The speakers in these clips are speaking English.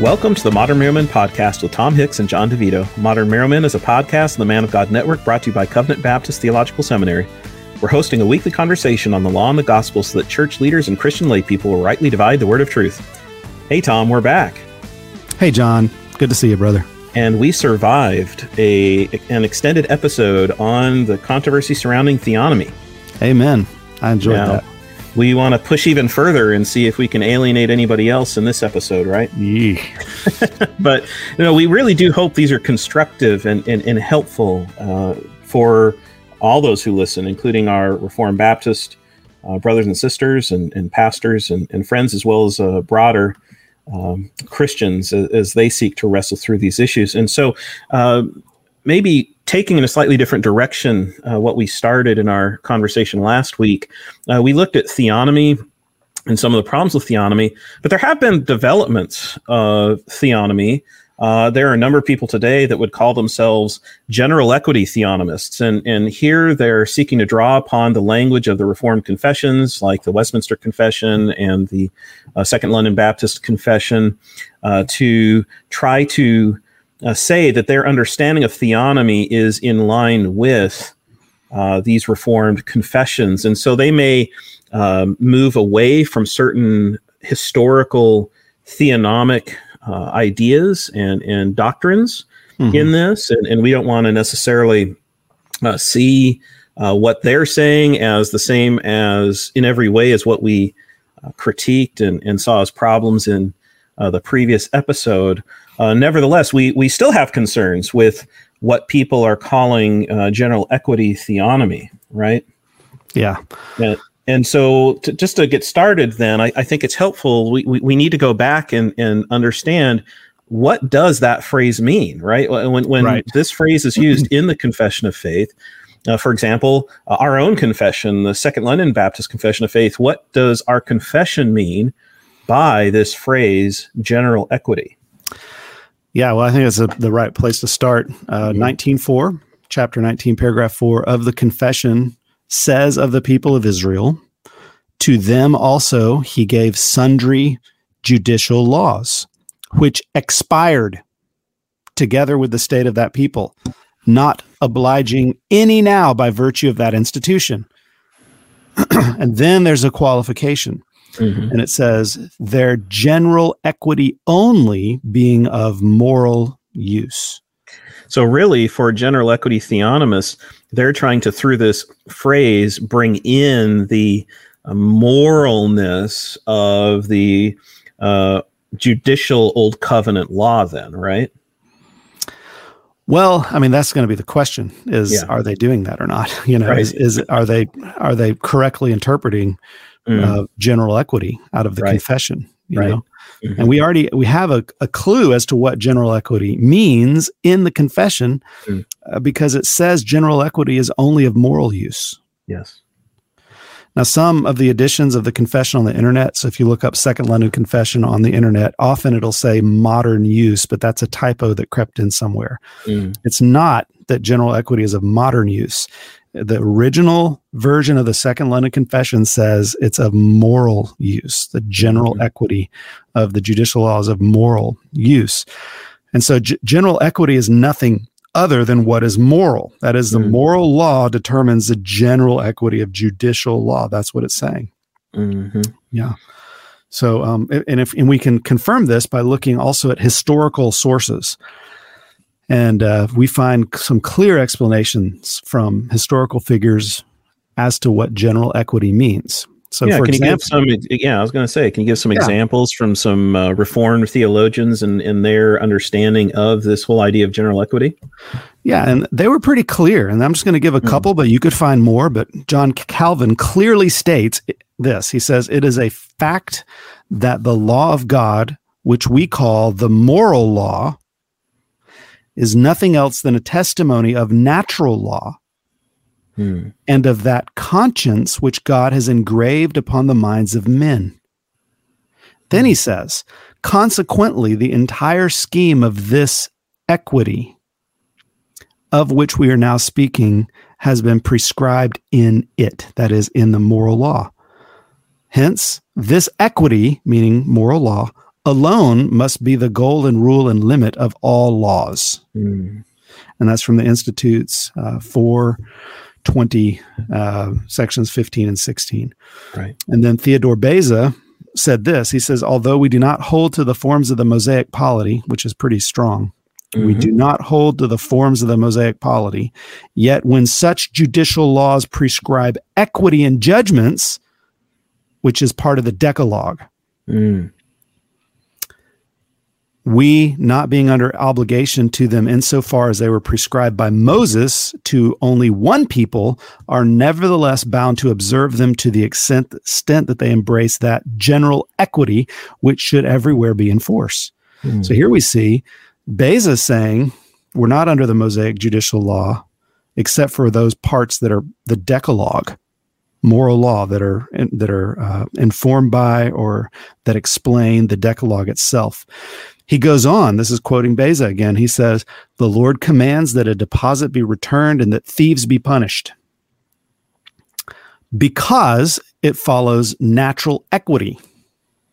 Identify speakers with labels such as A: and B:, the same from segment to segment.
A: Welcome to the Modern Marrow Men podcast with Tom Hicks and John Divito. Modern Marrow Men is a podcast on the Man of God Network brought to you by Covenant Baptist Theological Seminary. We're hosting a weekly conversation on the law and the gospel so that church leaders and Christian laypeople will rightly divide the word of truth. Hey, Tom, we're back.
B: Hey, John. Good to see you, brother.
A: And we survived a an extended episode on the controversy surrounding theonomy.
B: Amen. I enjoyed now, that
A: we want to push even further and see if we can alienate anybody else in this episode, right? But you know, we really do hope these are constructive and, and, and helpful uh, for all those who listen, including our Reformed Baptist uh, brothers and sisters and, and pastors and, and, friends, as well as uh, broader um, Christians as, as, they seek to wrestle through these issues. And so, uh, maybe taking in a slightly different direction uh, what we started in our conversation last week. Uh, we looked at theonomy and some of the problems with theonomy, but there have been developments of theonomy. Uh, there are a number of people today that would call themselves general equity theonomists. And, and here they're seeking to draw upon the language of the Reformed confessions, like the Westminster Confession and the uh, Second London Baptist Confession, uh, to try to uh, say that their understanding of theonomy is in line with uh, these reformed confessions. And so they may um, move away from certain historical theonomic uh, ideas and, and doctrines mm-hmm. in this. And, and, we don't want to necessarily uh, see uh, what they're saying as the same as in every way as what we uh, critiqued and, and saw as problems in the previous episode. Uh, nevertheless, we we still have concerns with what people are calling uh, general equity theonomy, right?
B: Yeah.
A: And, and so, to, just to get started, then I, I think it's helpful. We, we, we need to go back and, and understand what does that phrase mean, right? When when right. this phrase is used in the Confession of Faith, uh, for example, uh, our own confession, the Second London Baptist Confession of Faith, what does our confession mean by this phrase, general equity?
B: Yeah, well, I think that's a, the right place to start. Uh, mm-hmm. 19.4, chapter 19, paragraph 4 of the confession says of the people of Israel, to them also he gave sundry judicial laws, which expired together with the state of that people, not obliging any now by virtue of that institution. and then there's a qualification Mm-hmm. And it says their general equity only being of moral use.
A: So, really, for general equity theonomists, they're trying to, through this phrase, bring in the uh, moralness of the uh, judicial Old Covenant law, then, right?
B: Well, I mean, that's going to be the question: is yeah. are they doing that or not? You know, right. is, is are they are they correctly interpreting mm. uh, general equity out of the right. confession. You right. know, mm-hmm. and we already we have a, a clue as to what general equity means in the confession, mm. uh, because it says general equity is only of moral use.
A: Yes.
B: Now, some of the editions of the confession on the internet, so if you look up Second London Confession on the internet, often it'll say modern use, but that's a typo that crept in somewhere. Mm. It's not that general equity is of modern use the original version of the Second London Confession says it's of moral use, the general mm-hmm. equity of the judicial laws of moral use. And so, g- general equity is nothing other than what is moral. That is, the mm-hmm. moral law determines the general equity of judicial law. That's what it's saying. Mm-hmm. Yeah. So, um, and if and we can confirm this by looking also at historical sources. And uh, we find some clear explanations from historical figures as to what general equity means.
A: So, yeah, can example, you give some? Yeah, I was going to say, can you give some yeah. examples from some uh, Reformed theologians and, and their understanding of this whole idea of general equity?
B: Yeah, and they were pretty clear. And I'm just going to give a hmm. couple, mm. but you could find more. But John Calvin clearly states this. He says it is a fact that the law of God, which we call the moral law, is nothing else than a testimony of natural law hmm. and of that conscience which God has engraved upon the minds of men. Then he says, consequently, the entire scheme of this equity of which we are now speaking has been prescribed in it, that is, in the moral law. Hence, this equity, meaning moral law, alone must be the goal and rule and limit of all laws. Mm. And that's from the Institutes uh, 420, uh, sections 15 and 16.
A: Right.
B: And then Theodore Beza said this He says, Although we do not hold to the forms of the Mosaic polity, which is pretty strong, Mm-hmm. We do not hold to the forms of the Mosaic polity. Yet, when such judicial laws prescribe equity in judgments, which is part of the Decalogue, mm. We, not being under obligation to them insofar as they were prescribed by Moses to only one people, are nevertheless bound to observe them to the extent, extent that they embrace that general equity which should everywhere be in force. Mm. So here we see Beza saying we're not under the Mosaic judicial law, except for those parts that are the Decalogue, moral law that are that are uh, informed by or that explain the Decalogue itself. He goes on. This is quoting Beza again. He says, "The Lord commands that a deposit be returned and that thieves be punished." Because it follows natural equity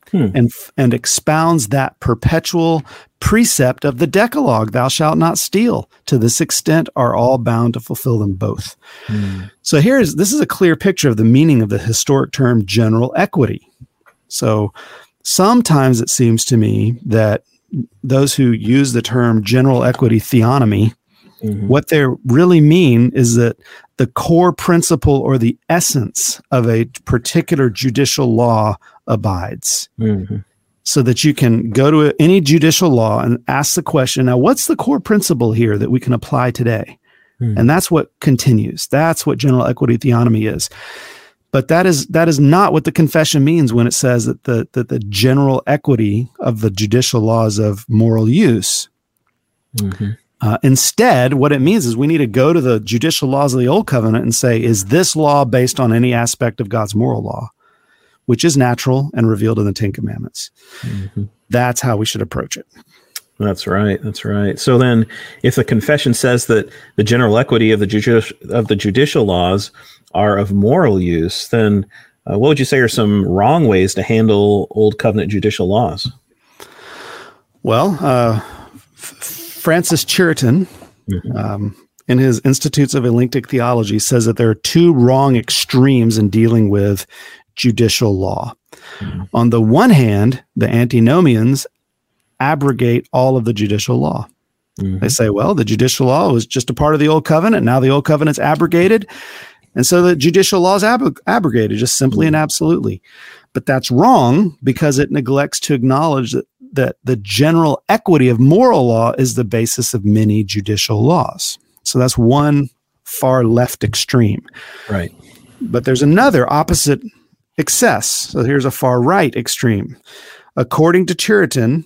B: hmm. and and expounds that perpetual precept of the Decalogue, thou shalt not steal. To this extent are all bound to fulfill them both. Hmm. So here's this is a clear picture of the meaning of the historic term general equity. So sometimes it seems to me that those who use the term general equity theonomy Mm-hmm. What they really mean is that the core principle or the essence of a particular judicial law abides. Mm-hmm. So that you can go to any judicial law and ask the question now, what's the core principle here that we can apply today? Mm-hmm. And that's what continues. That's what general equity theonomy is. But that is that is not what the confession means when it says that the that the general equity of the judicial laws of moral use mm-hmm. Uh, instead, what it means is we need to go to the judicial laws of the Old Covenant and say, is this law based on any aspect of God's moral law, which is natural and revealed in the Ten Commandments? Mm-hmm. That's how we should approach it.
A: That's right. That's right. So then, if the confession says that the general equity of the judicial of the judicial laws are of moral use, then uh, what would you say are some wrong ways to handle Old Covenant judicial laws?
B: Well, uh, Francis Turretin, mm-hmm. um, in his Institutes of Elenctic Theology, says that there are two wrong extremes in dealing with judicial law. Mm-hmm. On the one hand, the antinomians abrogate all of the judicial law. Mm-hmm. They say, well, the judicial law was just a part of the old covenant. Now the old covenant's abrogated. And so the judicial law is ab- abrogated just simply and mm-hmm. absolutely. But that's wrong because it neglects to acknowledge that that the general equity of moral law is the basis of many judicial laws. So that's one far left extreme.
A: Right.
B: But there's another opposite excess. So here's a far right extreme. According to Turretin,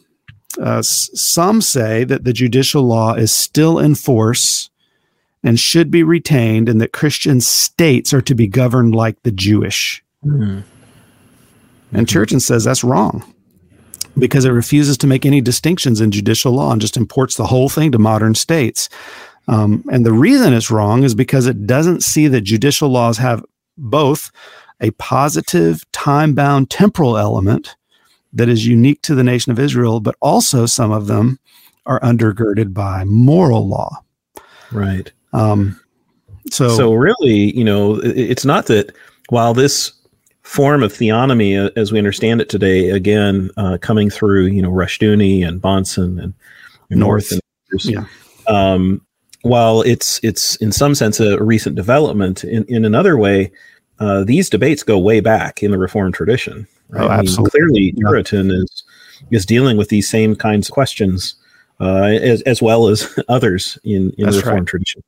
B: uh, some say that the judicial law is still in force and should be retained, and that Christian states are to be governed like the Jewish. Mm-hmm. And Turretin says that's wrong because it refuses to make any distinctions in judicial law and just imports the whole thing to modern states. Um, and the reason it's wrong is because it doesn't see that judicial laws have both a positive, time bound temporal element that is unique to the nation of Israel, but also some of them are undergirded by moral law.
A: Right. Um, so, so really, you know, it's not that while this form of theonomy uh, as we understand it today, again, uh, coming through, you know, Rushdoony and Bahnsen and North. and others. Yeah. Um, while it's it's in some sense a recent development, in, in another way, uh, these debates go way back in the Reformed tradition.
B: Right? Oh, absolutely.
A: I mean, clearly, Turretin yeah. is is dealing with these same kinds of questions, uh, as as well as others in in the Reformed right. tradition.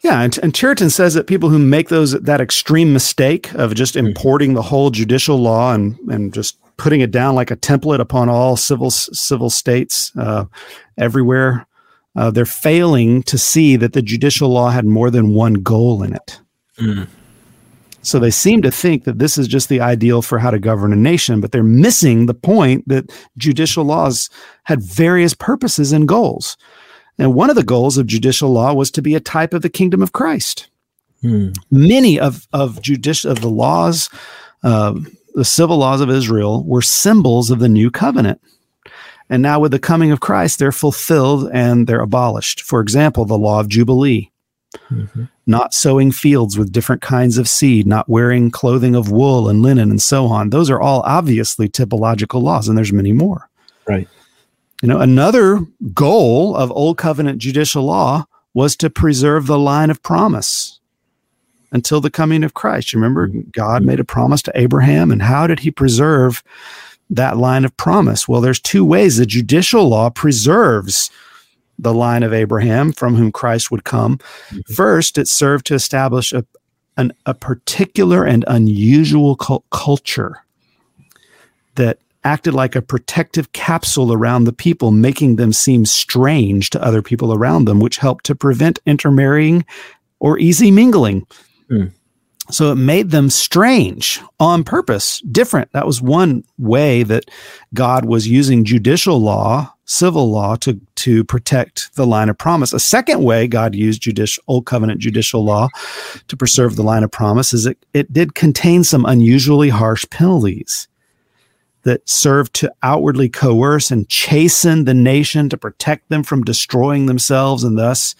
B: Yeah, and, and Turretin says that people who make those that extreme mistake of just hmm. importing the whole judicial law and and just putting it down like a template upon all civil civil states uh, everywhere, uh, they're failing to see that the judicial law had more than one goal in it. Mm. So they seem to think that this is just the ideal for how to govern a nation, but they're missing the point that judicial laws had various purposes and goals. And one of the goals of judicial law was to be a type of the kingdom of Christ. Hmm. Many of of judicial of the laws uh, the civil laws of Israel were symbols of the new covenant. And now, with the coming of Christ, they're fulfilled and they're abolished. For example, the law of Jubilee, mm-hmm. not sowing fields with different kinds of seed, not wearing clothing of wool and linen, and so on. Those are all obviously typological laws, and there's many more.
A: Right.
B: You know, another goal of Old Covenant judicial law was to preserve the line of promise until the coming of Christ. You remember, mm-hmm. God made a promise to Abraham, and how did he preserve that line of promise? Well, there's two ways the judicial law preserves the line of Abraham from whom Christ would come. Mm-hmm. First, it served to establish a, an, a particular and unusual cu- culture that acted like a protective capsule around the people, making them seem strange to other people around them, which helped to prevent intermarrying or easy mingling. Mm. So it made them strange on purpose, different. That was one way that God was using judicial law, civil law to, to protect the line of promise. A second way God used judicial, old covenant judicial law to preserve the line of promise is it, it did contain some unusually harsh penalties that served to outwardly coerce and chasten the nation to protect them from destroying themselves and thus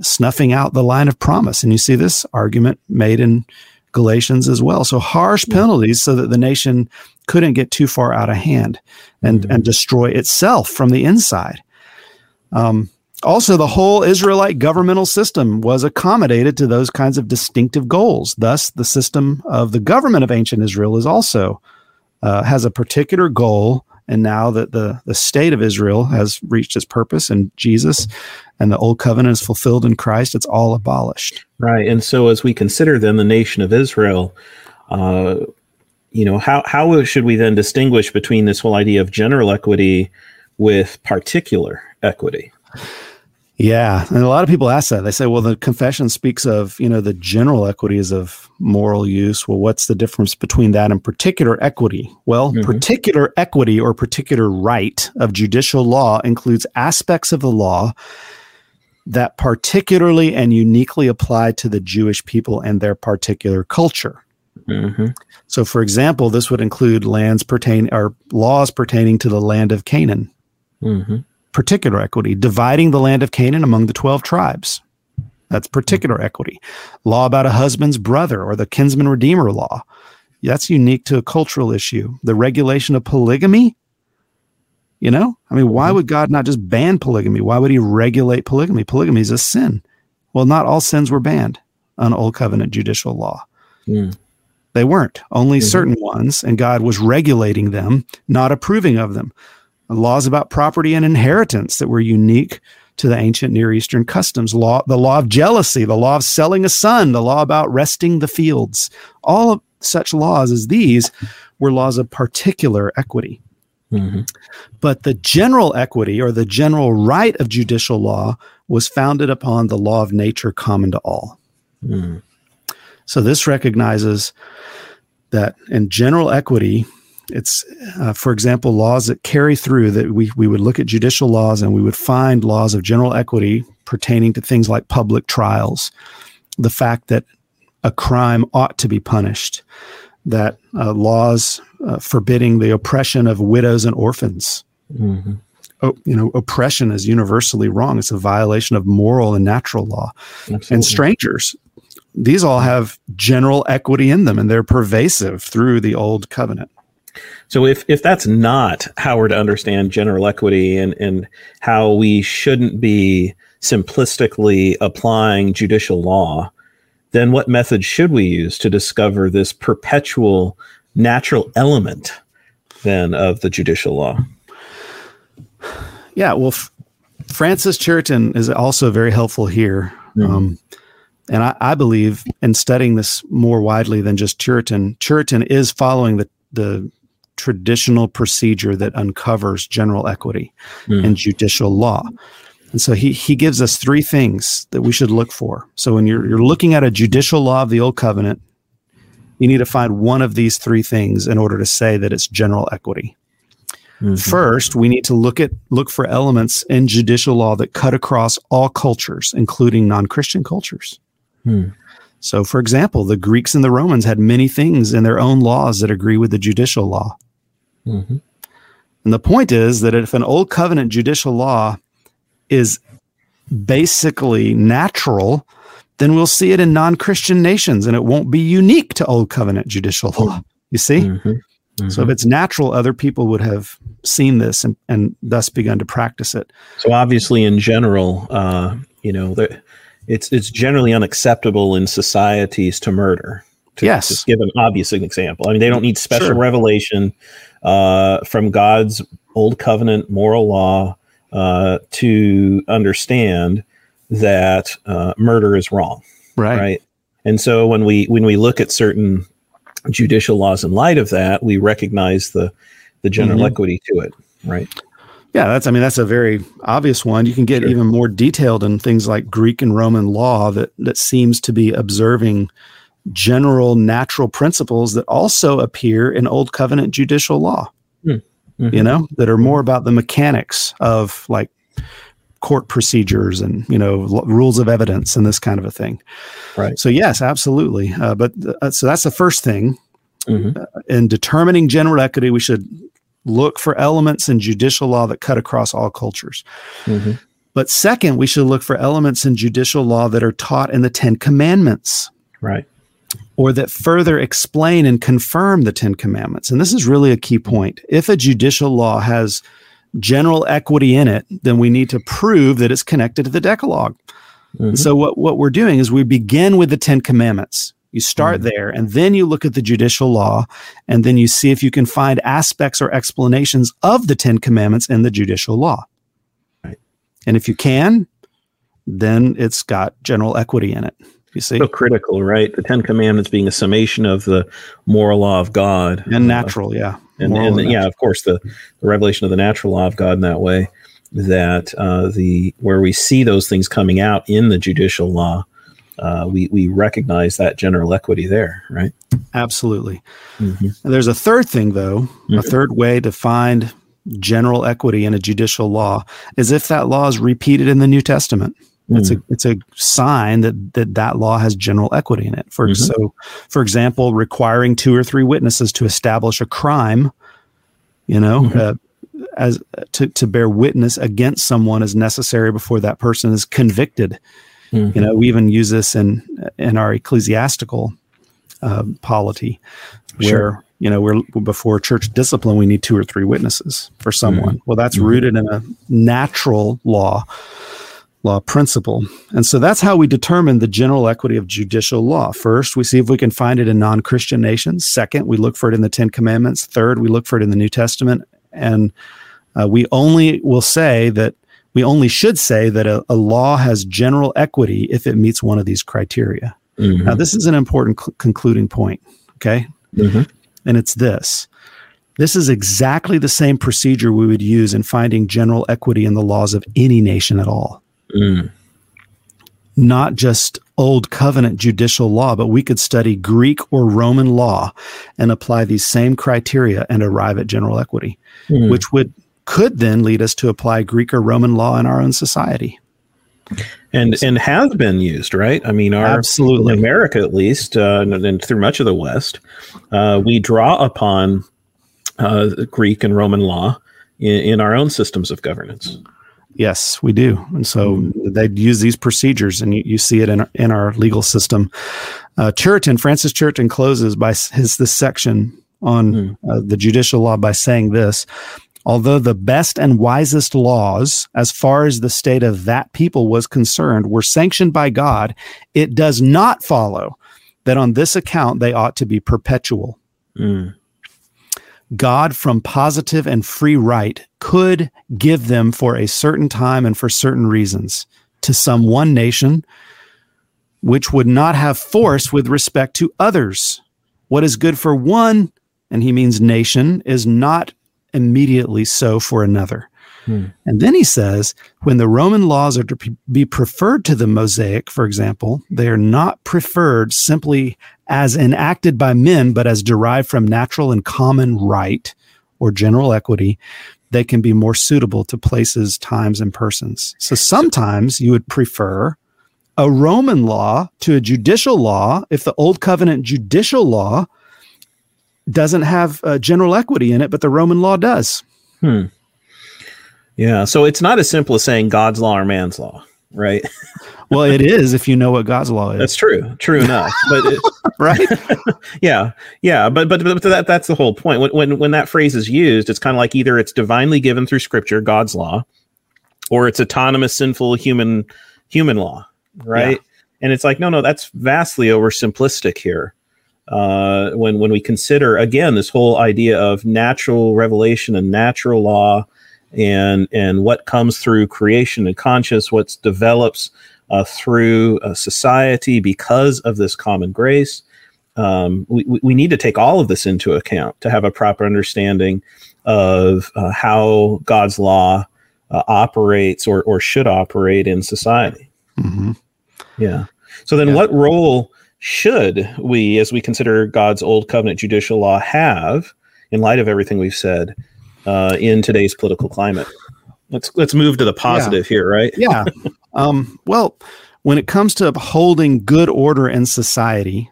B: snuffing out the line of promise. And you see this argument made in Galatians as well. So harsh penalties so that the nation couldn't get too far out of hand and, mm-hmm. and destroy itself from the inside. Um, also, the whole Israelite governmental system was accommodated to those kinds of distinctive goals. Thus, the system of the government of ancient Israel is also uh, has a particular goal and now that the, the state of Israel has reached its purpose in Jesus and the old covenant is fulfilled in Christ, it's all abolished.
A: Right. And so as we consider then the nation of Israel, uh, you know, how, how should we then distinguish between this whole idea of general equity with particular equity?
B: Yeah, and a lot of people ask that. They say, "Well, the confession speaks of you know the general equities of moral use. Well, what's the difference between that and particular equity?" Well, mm-hmm. particular equity or particular right of judicial law includes aspects of the law that particularly and uniquely apply to the Jewish people and their particular culture. Mm-hmm. So, for example, this would include lands pertain or laws pertaining to the land of Canaan. Mm-hmm particular equity, dividing the land of Canaan among the 12 tribes. That's particular equity. Law about a husband's brother or the kinsman redeemer law. That's unique to a cultural issue. The regulation of polygamy. You know, I mean, why mm-hmm. would God not just ban polygamy? Why would he regulate polygamy? Polygamy is a sin. Well, not all sins were banned on Old Covenant judicial law. Mm. They weren't, only mm-hmm. certain ones, and God was regulating them, not approving of them laws about property and inheritance that were unique to the ancient Near Eastern customs. Law, the law of jealousy, the law of selling a son, the law about resting the fields. All of such laws as these were laws of particular equity. Mm-hmm. But the general equity or the general right of judicial law was founded upon the law of nature common to all. Mm. So this recognizes that in general equity, it's, uh, for example, laws that carry through that we, we would look at judicial laws and we would find laws of general equity pertaining to things like public trials, the fact that a crime ought to be punished, that uh, laws uh, forbidding the oppression of widows and orphans. Mm-hmm. Oh, you know, oppression is universally wrong. It's a violation of moral and natural law. Absolutely. And strangers, these all have general equity in them and they're pervasive through the old covenant.
A: So if, if that's not how we're to understand general equity and, and how we shouldn't be simplistically applying judicial law, then what method should we use to discover this perpetual natural element then of the judicial law?
B: Yeah, well, F- Francis Turretin is also very helpful here. Mm-hmm. Um, and I, I, believe in studying this more widely than just Turretin, Turretin is following the, the traditional procedure that uncovers general equity mm. and judicial law. And so he, he gives us three things that we should look for. So when you're, you're looking at a judicial law of the Old Covenant, you need to find one of these three things in order to say that it's general equity. Mm-hmm. First, we need to look at look for elements in judicial law that cut across all cultures, including non-Christian cultures. Mm. So, for example, the Greeks and the Romans had many things in their own laws that agree with the judicial law. Mm-hmm. And the point is that if an old covenant judicial law is basically natural, then we'll see it in non Christian nations and it won't be unique to old covenant judicial law. You see? Mm-hmm. Mm-hmm. So if it's natural, other people would have seen this and, and thus begun to practice it.
A: So obviously, in general, uh, you know, the, it's it's generally unacceptable in societies to murder. To
B: yes.
A: Just give an obvious example. I mean, they don't need special sure. revelation uh, from God's old covenant moral law uh, to understand that uh, murder is wrong.
B: Right.
A: Right. And so when we when we look at certain judicial laws in light of that, we recognize the the general mm-hmm. equity to it. Right.
B: Yeah, that's I mean that's a very obvious one. You can get sure. even more detailed in things like Greek and Roman law that that seems to be observing general natural principles that also appear in old covenant judicial law. Hmm. Mm-hmm. You know, that are more about the mechanics of like court procedures and you know l- rules of evidence and this kind of a thing.
A: Right.
B: So yes, absolutely. Uh, but uh, so that's the first thing. Mm-hmm. Uh, in determining general equity, we should look for elements in judicial law that cut across all cultures. Mm-hmm. But second, we should look for elements in judicial law that are taught in the Ten Commandments.
A: Right.
B: Or that further explain and confirm the Ten Commandments. And this is really a key point. If a judicial law has general equity in it, then we need to prove that it's connected to the Decalogue. Mm-hmm. So, what, what we're doing is we begin with the Ten Commandments. You start mm-hmm. there and then you look at the judicial law and then you see if you can find aspects or explanations of the 10 commandments in the judicial law. Right. And if you can, then it's got general equity in it. You see?
A: So critical, right? The 10 commandments being a summation of the moral law of God
B: and natural, uh, yeah.
A: And, and, and yeah, of course, the, the revelation of the natural law of God in that way that uh, the where we see those things coming out in the judicial law uh, we we recognize that general equity there, right?
B: Absolutely. Mm-hmm. there's a third thing, though, mm-hmm. a third way to find general equity in a judicial law is if that law is repeated in the New Testament. It's a it's a sign that that that law has general equity in it. For mm-hmm. so, for example, requiring two or three witnesses to establish a crime, you know, mm-hmm. uh, as to to bear witness against someone is necessary before that person is convicted. Mm-hmm. You know, we even use this in in our ecclesiastical uh, polity, where sure. you know we're before church discipline, we need two or three witnesses for someone. Mm-hmm. Well, that's mm-hmm. rooted in a natural law law principle. And so that's how we determine the general equity of judicial law. First, we see if we can find it in non Christian nations. Second, we look for it in the Ten Commandments. Third, we look for it in the New Testament. And uh, we only will say that we only should say that a, a law has general equity if it meets one of these criteria. Mm-hmm. Now, this is an important cl- concluding point. Okay. Mm-hmm. And it's this this is exactly the same procedure we would use in finding general equity in the laws of any nation at all. Mm. Not just old covenant judicial law, but we could study Greek or Roman law and apply these same criteria and arrive at general equity, mm. which would could then lead us to apply Greek or Roman law in our own society.
A: And and has been used, right? I mean, our
B: absolutely
A: America at least, uh, and, and, through much of the West, uh, we draw upon uh, Greek and Roman law in, in, our own systems of governance.
B: Yes, we do, and so mm. they'd use these procedures, and you, you see it in our, in our legal system. Uh, Turretin, Francis Turretin, closes by his this section on mm. the judicial law by saying this Although the best and wisest laws, as far as the state of that people was concerned, were sanctioned by God, it does not follow that on this account they ought to be perpetual. Mm. God, from positive and free right, could give them for a certain time and for certain reasons to some one nation, which would not have force with respect to others. What is good for one, and he means nation, is not immediately so for another. Hmm. And then he says, when the Roman laws are to be preferred to the Mosaic, for example, they are not preferred simply as enacted by men, but as derived from natural and common right or general equity. They can be more suitable to places, times, and persons. So sometimes you would prefer a Roman law to a judicial law if the old covenant judicial law doesn't have uh, general equity in it, but the Roman law does.
A: Hmm. Yeah. So it's not as simple as saying God's law or man's law, right?
B: well, it is if you know what God's law is.
A: That's true. True enough. But it,
B: right?
A: yeah. Yeah. But, but but that that's the whole point. When when when that phrase is used, it's kind of like either it's divinely given through Scripture, God's law, or it's autonomous, sinful human human law, right? Yeah. And it's like, no, no, that's vastly oversimplistic here. Uh, when when we consider again this whole idea of natural revelation and natural law, and and what comes through creation and conscience, what develops uh, through uh, society because of this common grace. Um, we, we need to take all of this into account to have a proper understanding of uh, how God's law uh, operates or, or should operate in society. Mm-hmm. Yeah. So then, yeah. what role should we, as we consider God's old covenant judicial law, have in light of everything we've said uh, in today's political climate? Let's let's move to the positive
B: yeah.
A: here, right?
B: yeah. Um, well, when it comes to upholding good order in society,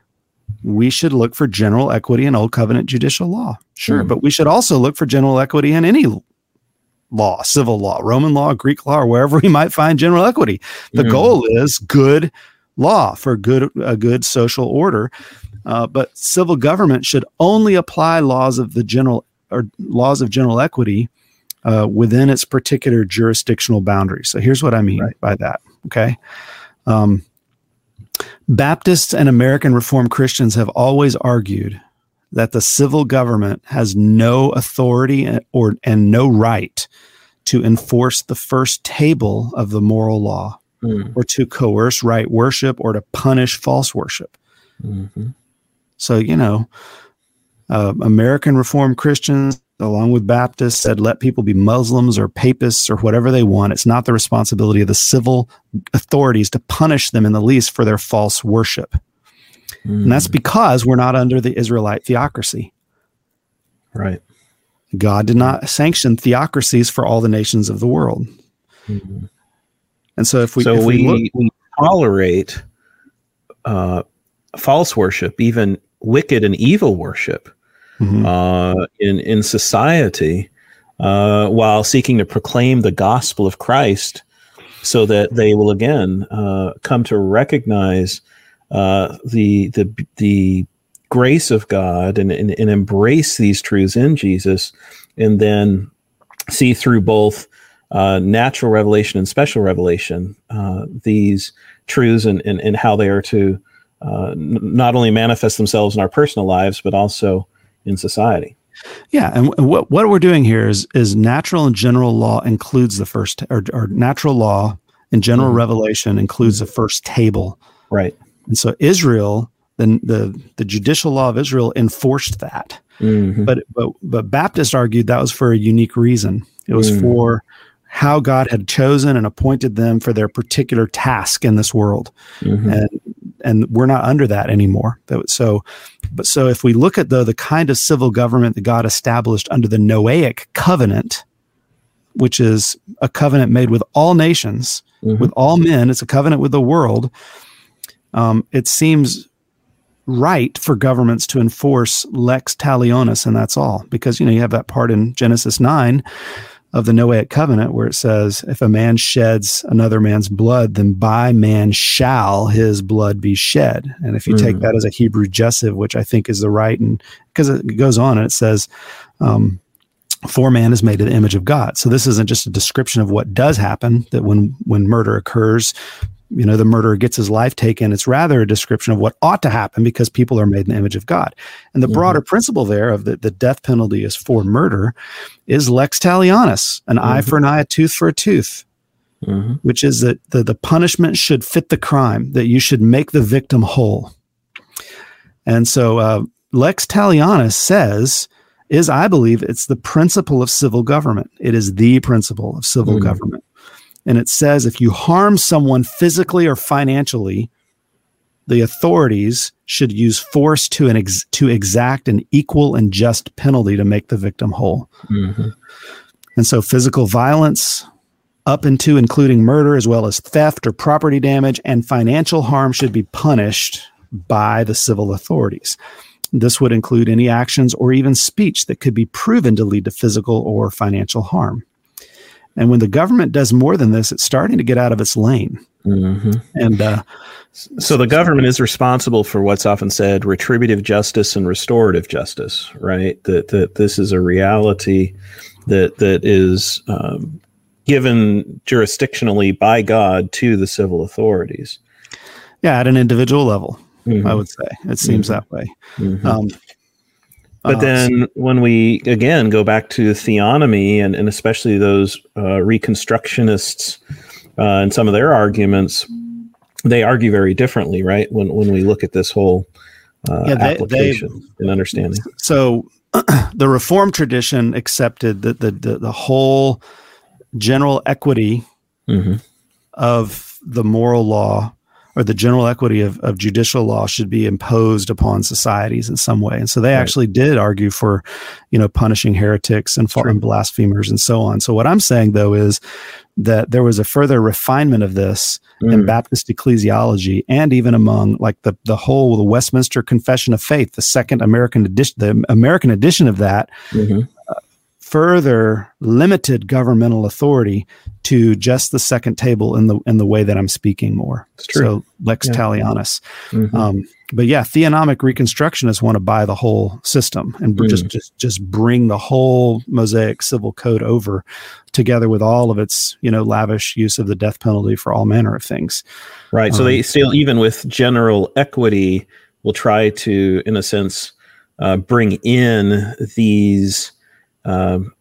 B: we should look for general equity in old covenant judicial law. Sure, mm. but we should also look for general equity in any law, civil law, Roman law, Greek law, or wherever we might find general equity. The mm. goal is good law for good a good social order. Uh, but civil government should only apply laws of the general or laws of general equity uh, within its particular jurisdictional boundaries. So here's what I mean right. by that. Okay. Um, Baptists and American Reformed Christians have always argued that the civil government has no authority or and no right to enforce the first table of the moral law mm. or to coerce right worship or to punish false worship. Mm-hmm. So, you know, uh, American Reformed Christians along with Baptists, said let people be Muslims or papists or whatever they want. It's not the responsibility of the civil authorities to punish them in the least for their false worship. Mm. And that's hmm. because we're not under the Israelite theocracy.
A: Right.
B: God did not sanction theocracies for all the nations of the world. Mm-hmm. And so if we
A: so
B: if
A: we, we, look, we tolerate uh, false worship, even wicked and evil worship, mm-hmm. uh, in in society uh, while seeking to proclaim the gospel of Christ, so that they will again uh, come to recognize uh, the the the grace of God and, and, and embrace these truths in Jesus, and then see through both uh, natural revelation and special revelation uh, these truths and, and, and how they are to uh, n- not only manifest themselves in our personal lives, but also in society.
B: Yeah, and what what we're doing here is is natural and general law includes the first or, or natural law and general mm-hmm. revelation includes the first table.
A: Right.
B: And so Israel, then the, the judicial law of Israel enforced that. Mm-hmm. But but but Baptists argued that was for a unique reason. It was mm. for how God had chosen and appointed them for their particular task in this world. Mm-hmm. And and we're not under that anymore. So but so if we look at though the kind of civil government that God established under the Noahic covenant, which is a covenant made with all nations, mm-hmm. with all men, it's a covenant with the world. Um, it seems right for governments to enforce lex talionis, and that's all. Because you know you have that part in Genesis nine of the Noahic covenant where it says, if a man sheds another man's blood, then by man shall his blood be shed. And if you mm. take that as a Hebrew jussive, which I think is the right, and because it goes on and it says, um, for man is made in the image of God. So this isn't just a description of what does happen, that when, when murder occurs, you know the murderer gets his life taken it's rather a description of what ought to happen because people are made in the image of god and the mm-hmm. broader principle there of the, the death penalty is for murder is lex talionis an mm-hmm. eye for an eye a tooth for a tooth mm-hmm. which is that the, the punishment should fit the crime that you should make the victim whole and so uh, lex talionis says is i believe it's the principle of civil government it is the principle of civil mm-hmm. government and it says if you harm someone physically or financially, the authorities should use force to an ex- to exact an equal and just penalty to make the victim whole. Mm-hmm. And so, physical violence, up into including murder as well as theft or property damage and financial harm should be punished by the civil authorities. This would include any actions or even speech that could be proven to lead to physical or financial harm. And when the government does more than this, it's starting to get out of its lane. Mm-hmm. And uh,
A: so the government is responsible for what's often said retributive justice and restorative justice, right? That that this is a reality that that is um, given jurisdictionally by God to the civil authorities.
B: Yeah, at an individual level, mm-hmm. I would say it seems mm-hmm. that way. Mm-hmm. Um,
A: but uh, then when we again go back to theonomy and, and especially those uh, reconstructionists uh, and some of their arguments, they argue very differently, right? When when we look at this whole uh, yeah, they, application they, and understanding.
B: So the reform tradition accepted that the, the, the whole general equity mm-hmm. of the moral law or the general equity of, of judicial law should be imposed upon societies in some way. And so they right. actually did argue for, you know, punishing heretics and, and blasphemers and so on. So what I'm saying though is that there was a further refinement of this mm. in Baptist ecclesiology and even among like the the whole the Westminster Confession of Faith, the second American edition, the American edition of that. Mm-hmm further limited governmental authority to just the second table in the in the way that I'm speaking more. So lex yeah. talionis. Mm-hmm. Um, but yeah, theonomic reconstructionists want to buy the whole system and mm. just just just bring the whole Mosaic civil code over, together with all of its you know lavish use of the death penalty for all manner of things.
A: Right. So um, they still even with general equity will try to, in a sense, uh, bring in these um,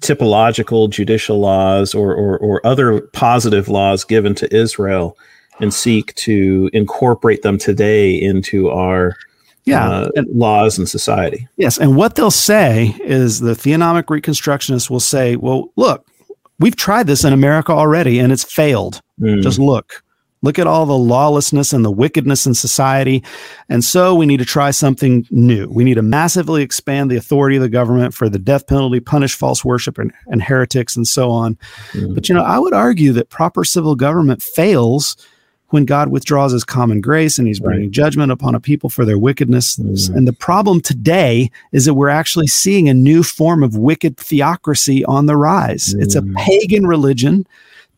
A: typological judicial laws or, or, or other positive laws given to Israel and seek to incorporate them today into our yeah. Uh, laws and society.
B: Yes. And what they'll say is the theonomic reconstructionists will say, well, look, we've tried this in America already and it's failed. Mm. Just look. Look at all the lawlessness and the wickedness in society. And so we need to try something new. We need to massively expand the authority of the government for the death penalty, punish false worship and, and heretics, and so on. Mm-hmm. But, you know, I would argue that proper civil government fails when God withdraws his common grace and he's bringing right. judgment upon a people for their wickedness. Mm-hmm. And the problem today is that we're actually seeing a new form of wicked theocracy on the rise. Mm-hmm. It's a mm. pagan religion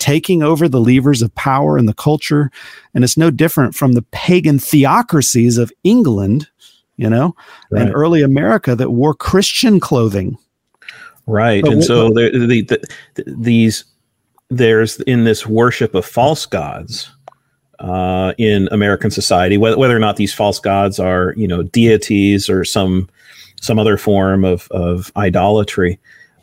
B: taking over the levers of power in the culture. And it's no different from the pagan theocracies of England, you know, right. and early America that wore Christian clothing.
A: Right. But and so there, the, the, these, there's in this worship of false gods. Uh, in American society, whether, whether or not these false gods are, you know, deities or some some other form of, of idolatry,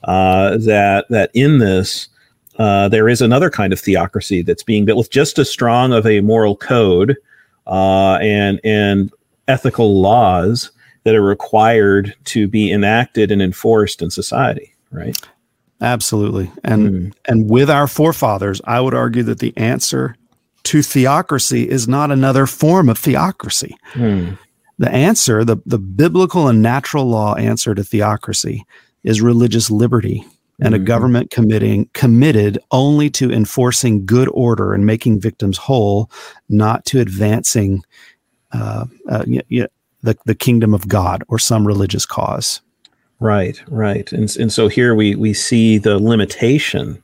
A: uh, that that in this uh, there is another kind of theocracy that's being built with just as strong of a moral code uh, and and ethical laws that are required to be enacted and enforced in society. Right.
B: Absolutely, and mm. and with our forefathers, I would argue that the answer to theocracy is not another form of theocracy. Mm. The answer, the, the biblical and natural law answer to theocracy, is religious liberty and mm-hmm. a government committing committed only to enforcing good order and making victims whole, not to advancing uh, uh, y- y- the the kingdom of God or some religious cause.
A: Right, right, and and so here we we see the limitation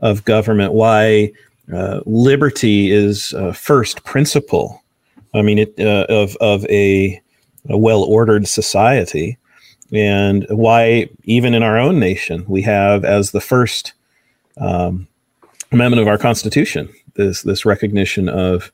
A: of government. Why uh, liberty is first principle. I mean, it uh, of of a, a well ordered society and why even in our own nation we have as the first um, amendment of our constitution this this recognition of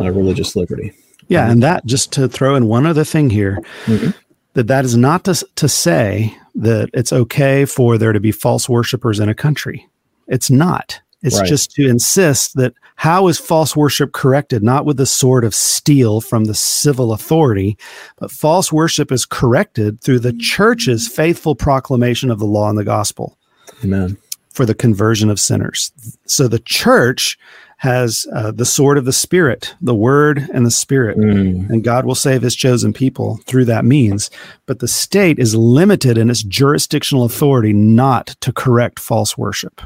A: uh, religious liberty.
B: Yeah and that just to throw in one other thing here mm-hmm. that that is not to, to say that it's okay for there to be false worshipers in a country. It's not it's right. just to insist that how is false worship corrected? Not with the sword of steel from the civil authority, but false worship is corrected through the church's faithful proclamation of the law and the gospel.
A: Amen.
B: For the conversion of sinners. So the church has uh, the sword of the Spirit, the Word and the Spirit, mm. and God will save His chosen people through that means. But the state is limited in its jurisdictional authority not to correct false worship.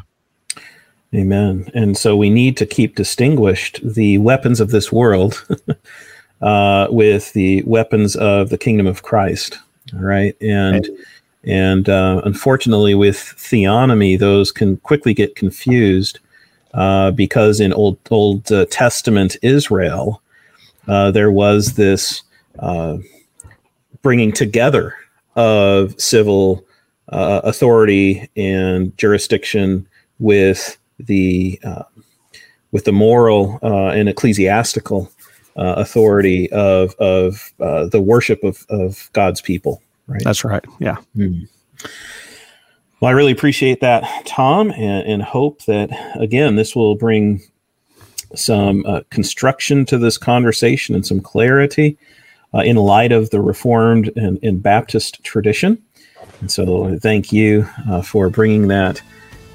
A: Amen. And so we need to keep distinguished the weapons of this world uh, with the weapons of the kingdom of Christ. All right. And right. and uh, unfortunately, with theonomy, those can quickly get confused uh, because in Old Old uh, Testament Israel, uh, there was this uh, bringing together of civil authority and jurisdiction with the uh, with the moral uh, and ecclesiastical uh, authority of of uh, the worship of of God's people. Right.
B: That's right. Yeah. Mm.
A: Well, I really appreciate that, Tom, and, and, hope that again this will bring some uh, construction to this conversation and some clarity uh, in light of the Reformed and, and, Baptist tradition. And so, thank you for bringing that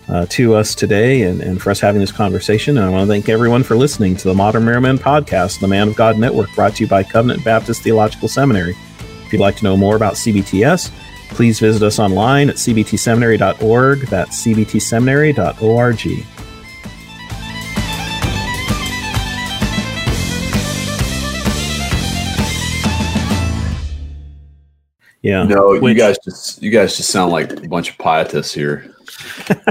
A: uh, to us today and, and for us having this conversation. And I want to thank everyone for listening to the Modern Marrow Men podcast, the Man of God Network, brought to you by Covenant Baptist Theological Seminary. If you'd like to know more about CBTS, please visit us online at cbtseminary.org. That's cbtseminary.org.
C: Yeah. No, Which, you guys just you guys just sound like a bunch of pietists here.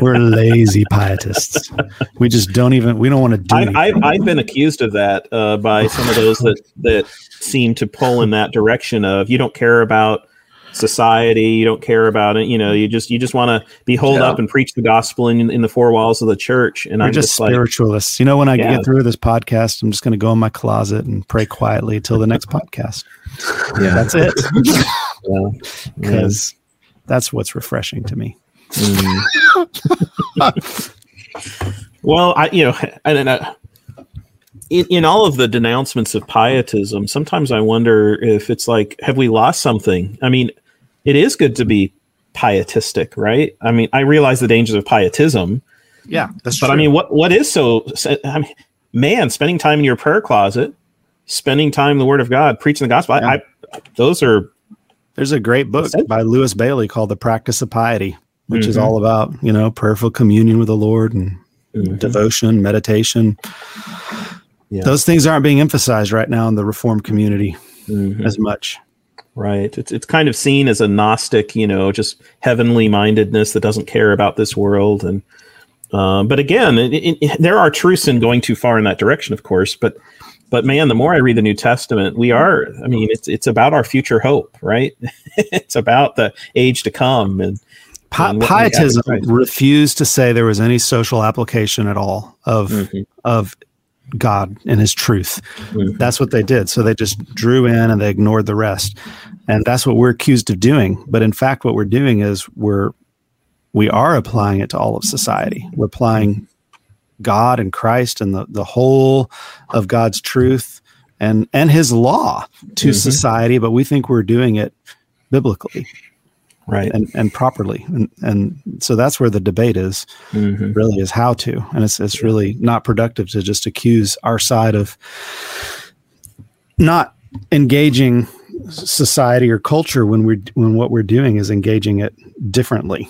B: We're lazy pietists. We just don't even. We don't want to do.
A: I, have I've been accused of that uh, by some of those that that seem to pull in that direction of you don't care about society, you don't care about it. You know, you just you just want to be holed yeah. up and preach the gospel in in the four walls of the church. And
B: We're
A: I'm
B: just, just spiritualists. Like, you know, when I yeah. get through this podcast, I'm just going to go in my closet and pray quietly till the next podcast. Yeah, that's it. Because yeah. that's what's refreshing to me.
A: Mm. well, I you know, and, uh, in, in all of the denouncements of pietism, sometimes I wonder if it's like, have we lost something? I mean, it is good to be pietistic, right? I mean, I realize the dangers of pietism.
B: Yeah,
A: that's but true. I mean, what what is so? I mean, man, spending time in your prayer closet, spending time in the Word of God, preaching the gospel. Yeah. I, I, those are.
B: There's a great book by Lewis Bayly called "The Practice of Piety." Which mm-hmm. is all about you know prayerful communion with the Lord and mm-hmm. devotion, meditation. Yeah. Those things aren't being emphasized right now in the Reformed community mm-hmm. as much.
A: Right. It's it's kind of seen as a Gnostic, you know, just heavenly mindedness that doesn't care about this world. And uh, but again, it, it, there are truths in going too far in that direction, of course. But but man, the more I read the New Testament, we are. I mean, it's it's about our future hope, right? it's about the age to come, and
B: Pi- pietism refused to say there was any social application at all of mm-hmm. of God and His truth. Mm-hmm. That's what they did. So they just drew in and they ignored the rest, and that's what we're accused of doing. But in fact, what we're doing is we're we are applying it to all of society. We're applying God and Christ and the the whole of God's truth and and His law to mm-hmm. society. But we think we're doing it biblically
A: right.
B: and, and properly. And, and so that's where the debate is mm-hmm. really is how to. And it's, it's really not productive to just accuse our side of not engaging society or culture when we're when what we're doing is engaging it differently